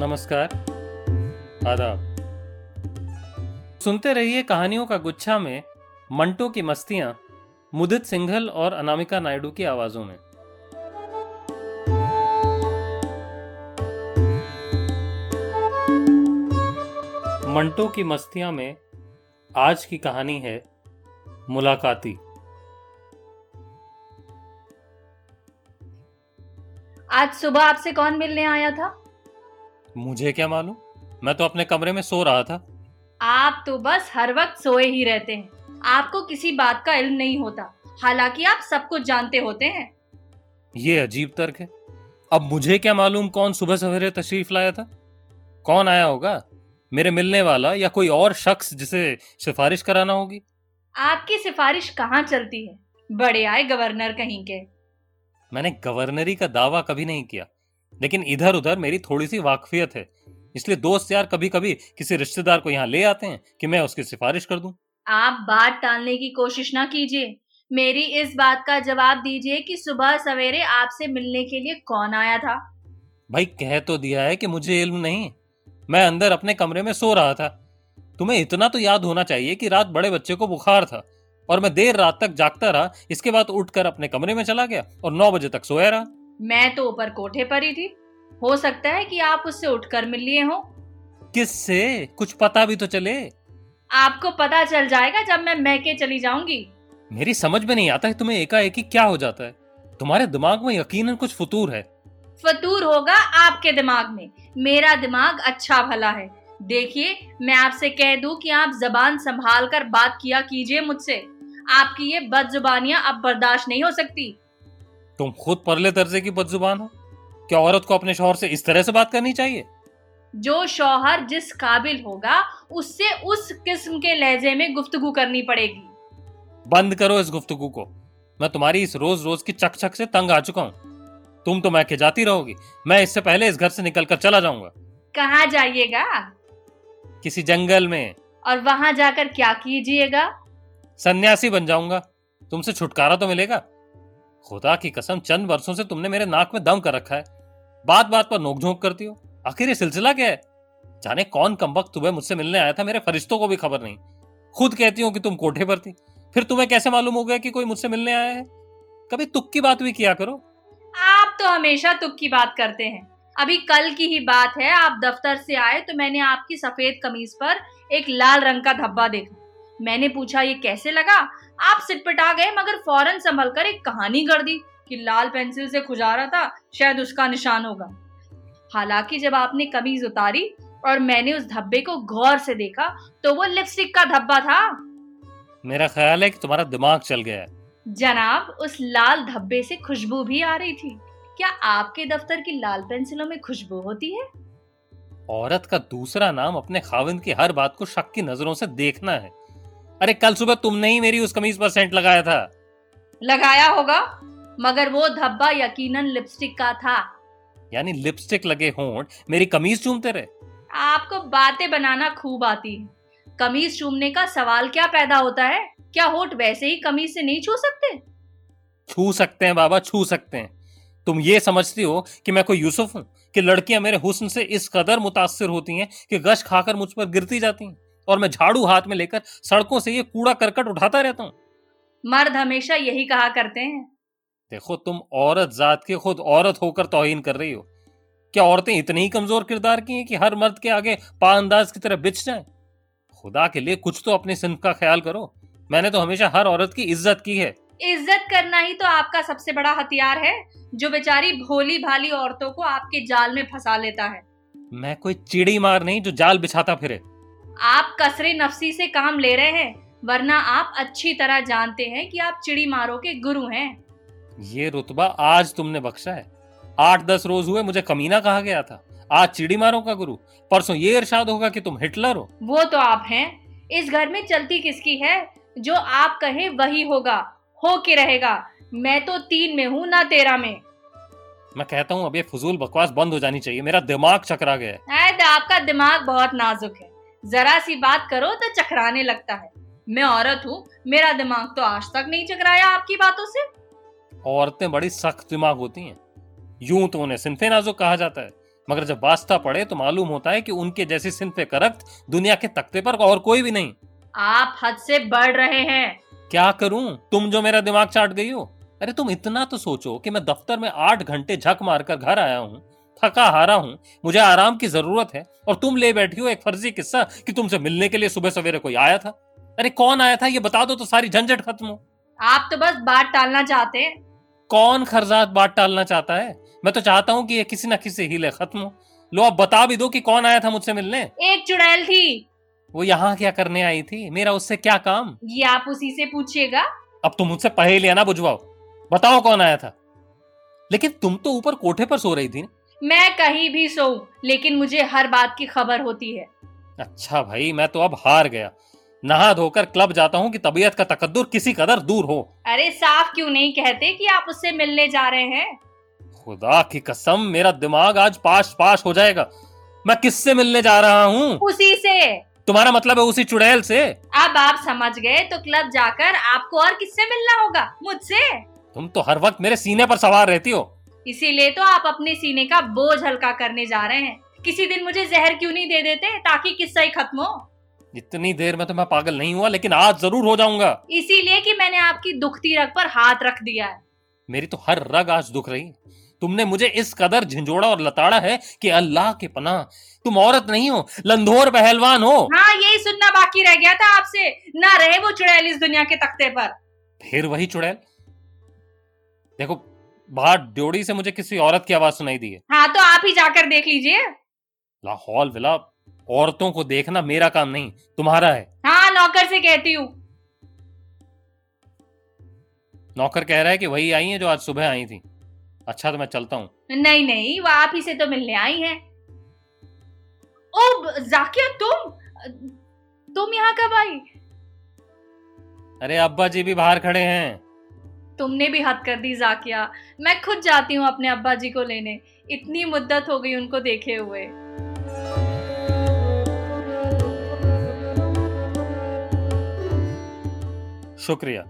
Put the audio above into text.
नमस्कार। आदाब। सुनते रहिए कहानियों का गुच्छा में मंटो की मस्तियाँ, मुदित सिंघल और अनामिका नायडू की आवाजों में। मंटो की मस्तियाँ में आज की कहानी है मुलाकाती। आज सुबह आपसे कौन मिलने आया था? मुझे क्या मालूम? मैं तो अपने कमरे में सो रहा था। आप तो बस हर वक्त सोए ही रहते हैं। आपको किसी बात का इल्म नहीं होता। हालाँकि आप सब कुछ जानते होते हैं। ये अजीब तर्क है। अब मुझे क्या मालूम कौन सुबह सवेरे तशरीफ़ लाया था? कौन आया होगा? मेरे मिलने वाला या कोई और शख्स जिसे सिफारिश कराना होगी? आपकी सिफारिश कहाँ चलती है? बड़े आए गवर्नर कहीं के। मैंने गवर्नरी का दावा कभी नहीं किया। लेकिन इधर उधर मेरी थोड़ी सी वाकफियत है। इसलिए दोस्त यार कभी कभी किसी रिश्तेदार को यहाँ ले आते हैं कि मैं उसकी सिफारिश कर दूँ। आप बात टालने की कोशिश ना कीजिए। मेरी इस बात का जवाब दीजिए कि सुबह सवेरे आपसे मिलने के लिए कौन आया था। भाई कह तो दिया है कि मुझे इल्म नहीं। मैं अंदर अपने कमरे में सो रहा था। तुम्हें इतना तो याद होना चाहिए कि रात बड़े बच्चे को बुखार था और मैं देर रात तक जागता रहा इसके बाद उठकर अपने कमरे में चला गया और नौ बजे तक सोया रहा। मैं तो ऊपर कोठे पर ही थी। हो सकता है कि आप उससे उठकर मिल लिए हो। किससे? कुछ पता भी तो चले। आपको पता चल जाएगा जब मैं महके चली जाऊँगी। मेरी समझ में नहीं आता है तुम्हें एकाएकी क्या हो जाता है। तुम्हारे दिमाग में यकीनन कुछ फतूर है। फतूर होगा आपके दिमाग में। मेरा दिमाग अच्छा भला है। देखिए मैं आपसे कह दूँ कि आप जबान संभाल कर बात किया कीजिए मुझसे। आपकी ये बदजुबानियाँ अब बर्दाश्त नहीं हो सकती। तुम खुद परले दर्जे की बदजुबान हो। क्या औरत को अपने शोहर से इस तरह से बात करनी चाहिए? जो शौहर जिस काबिल होगा उससे उस किस्म के लहजे में गुफ्तगू करनी पड़ेगी। बंद करो इस गुफ्तगू को। मैं तुम्हारी इस रोज रोज की चक चक से तंग आ चुका हूँ। तुम तो मैं जाती रहोगी। मैं इससे पहले इस घर से निकलकर चला जाऊँगा। कहाँ जाइएगा? किसी जंगल में। और वहाँ जाकर क्या कीजिएगा? सन्यासी बन जाऊँगा। तुमसे छुटकारा तो मिलेगा? खुदा की कसम, चंद वर्षों से तुमने मेरे नाक में दम कर रखा है। बात बात पर नोक करती हो। आखिर ये सिलसिला क्या है? जाने कौन कम वक्त तुम्हें मुझसे मिलने आया था, मेरे फरिश्तों को भी खबर नहीं। खुद कहती हो कि तुम कोठे पर थी। फिर तुम्हें कैसे मालूम हो गया कि कोई मुझसे मिलने आया है? कभी तुक की बात भी किया करो। आप तो हमेशा तुक की बात करते हैं। अभी कल की ही बात है, आप दफ्तर से आए तो मैंने आपकी सफ़ेद कमीज पर एक लाल रंग का धब्बा देखा। मैंने पूछा ये कैसे लगा? आप सिटपटा गए मगर फ़ौरन संभल कर एक कहानी कर दी कि लाल पेंसिल से खुजारा था शायद उसका निशान होगा। हालाँकि जब आपने कमीज उतारी और मैंने उस धब्बे को गौर से देखा तो वो लिपस्टिक का धब्बा था। मेरा ख्याल है कि तुम्हारा दिमाग चल गया है। जनाब उस लाल धब्बे से खुशबू भी आ रही थी। क्या आपके दफ्तर की लाल पेंसिलों में खुशबू होती है? औरत का दूसरा नाम अपने खाविंद की हर बात को शक की नज़रों से देखना है। अरे कल सुबह तुमने ही मेरी उस कमीज पर सेंट लगाया था। लगाया होगा मगर वो धब्बा यकीनन लिपस्टिक का था। यानी लिपस्टिक लगे होंठ मेरी कमीज चूमते रहे। आपको बातें बनाना खूब आती है। कमीज चूमने का सवाल क्या पैदा होता है? क्या होठ वैसे ही कमीज से नहीं छू सकते? छू सकते हैं बाबा छू सकते हैं। तुम ये समझती हो कि मैं कोई यूसुफ हूँ? कि लड़कियाँ मेरे हुस्न से इस कदर मुतासर होती हैं कि गश खाकर मुझ पर गिरती जाती हैं? और मैं झाड़ू हाथ में लेकर सड़कों से ये कूड़ा करकट उठाता रहता हूँ। मर्द हमेशा यही कहा करते हैं। देखो तुम औरत जात के खुद औरत होकर तोहीन कर रही हो। क्या औरतें इतनी ही कमज़ोर किरदार की हैं कि हर मर्द के आगे पाअंदाज की तरह बिछ जाएँ? खुदा के लिए कुछ तो अपने सिंफ का ख्याल करो। मैंने तो हमेशा हर औरत की इज़्ज़त की है। इज़्ज़त करना ही तो आपका सबसे बड़ा हथियार है जो बेचारी भोली भाली औरतों को आपके जाल में फंसा लेता है। मैं कोई चिड़ी मार नहीं जो जाल बिछाता फिरे। आप कसरे नफसी से काम ले रहे हैं वरना आप अच्छी तरह जानते हैं कि आप चिड़ी मारो के गुरु हैं। ये रुतबा आज तुमने बख्शा है। आठ दस रोज हुए मुझे कमीना कहा गया था। आज चिड़ी मारो का गुरु। परसों ये इरशाद होगा कि तुम हिटलर हो। वो तो आप हैं। इस घर में चलती किसकी है? जो आप कहे वही होगा हो के रहेगा। मैं तो तीन में हूँ ना तेरह में। मैं कहता हूँ अब ये फजूल बकवास बंद हो जानी चाहिए। मेरा दिमाग चकरा गया है। आपका दिमाग बहुत नाजुक है। जरा सी बात करो तो चकराने लगता है। मैं औरत हूँ मेरा दिमाग तो आज तक नहीं चकराया आपकी बातों से। औरतें बड़ी सख्त दिमाग होती हैं। यूँ तो उन्हें सिंफे नाजुक कहा जाता है मगर जब वास्ता पड़े तो मालूम होता है कि उनके जैसी सिंफ करख्त दुनिया के तख्ते पर और कोई भी नहीं। आप हद से बढ़ रहे हैं। क्या करूँ? तुम जो मेरा दिमाग चाट गई हो? अरे तुम इतना तो सोचो कि मैं दफ्तर में आठ घंटे झक मारकर घर आया हूँ थका हारा हूँ। मुझे आराम की ज़रूरत है। और तुम ले बैठी हो एक फर्जी किस्सा कि तुमसे मिलने के लिए सुबह सवेरे कोई आया था? अरे कौन आया था? ये बता दो तो सारी झंझट खत्म हो। आप तो बस बात टालना चाहते हैं। कौन खर्जात बात टालना चाहता है? मैं तो चाहता हूँ कि ये किसी न किसी हीले खत्म हो। लो आप बता भी दो कि कौन आया था मुझसे मिलने? एक चुड़ैल थी। वो यहाँ क्या करने आई थी? मेरा उससे क्या काम? ये आप उसी से पूछिएगा। अब तुम मुझसे पहेलिया ना बुझवाओ। बताओ कौन आया था? लेकिन तुम तो ऊपर कोठे पर सो रही थी ना। मैं कहीं भी सो लेकिन मुझे हर बात की खबर होती है। अच्छा भाई मैं तो अब हार गया। नहा धोकर क्लब जाता हूँ कि तबीयत का तकद्दुर किसी कदर दूर हो। अरे साफ़ क्यों नहीं कहते कि आप उससे मिलने जा रहे हैं? खुदा की कसम मेरा दिमाग आज पाश पाश हो जाएगा। मैं किससे मिलने जा रहा हूँ? उसी से। तुम्हारा मतलब है उसी चुड़ैल से? अब आप समझ गए तो क्लब जाकर आपको और किससे मिलना होगा? मुझसे। तुम तो हर वक्त मेरे सीने पर सवार रहती हो। इसीलिए तो आप अपने सीने का बोझ हल्का करने जा रहे हैं। किसी दिन मुझे जहर क्यों नहीं दे देते ताकि किस्सा ही खत्म हो? इतनी देर में तो मैं पागल नहीं हुआ लेकिन आज ज़रूर हो जाऊँगा। इसीलिए कि मैंने आपकी दुखती रग पर हाथ रख दिया है। मेरी तो हर रग आज दुख रही। तुमने मुझे इस कदर झिंझोड़ा और लताड़ा है कि अल्लाह के पना तुम औरत नहीं हो लंधोर पहलवान हो। हाँ यही सुनना बाकी रह गया था आपसे। ना रहे वो चुड़ैल इस दुनिया के तख्ते पर। फिर वही चुड़ैल। देखो बाहर ड्योड़ी से मुझे किसी औरत की आवाज़ सुनाई दी है। हाँ तो आप ही जाकर देख लीजिए। लाहौल विला औरतों को देखना मेरा काम नहीं तुम्हारा है। हाँ नौकर से कहती हूँ। नौकर कह रहा है कि वही आई है जो आज सुबह आई थी। अच्छा तो मैं चलता हूँ। नहीं नहीं वो आप ही से तो मिलने आई है। ओ जाकिया तुम? तुम यहाँ कब आई? अरे अब्बा जी भी बाहर खड़े हैं। तुमने भी हद कर दी जाकिया। मैं खुद जाती हूँ अपने अब्बा जी को लेने। इतनी मुद्दत हो गई उनको देखे हुए। शुक्रिया।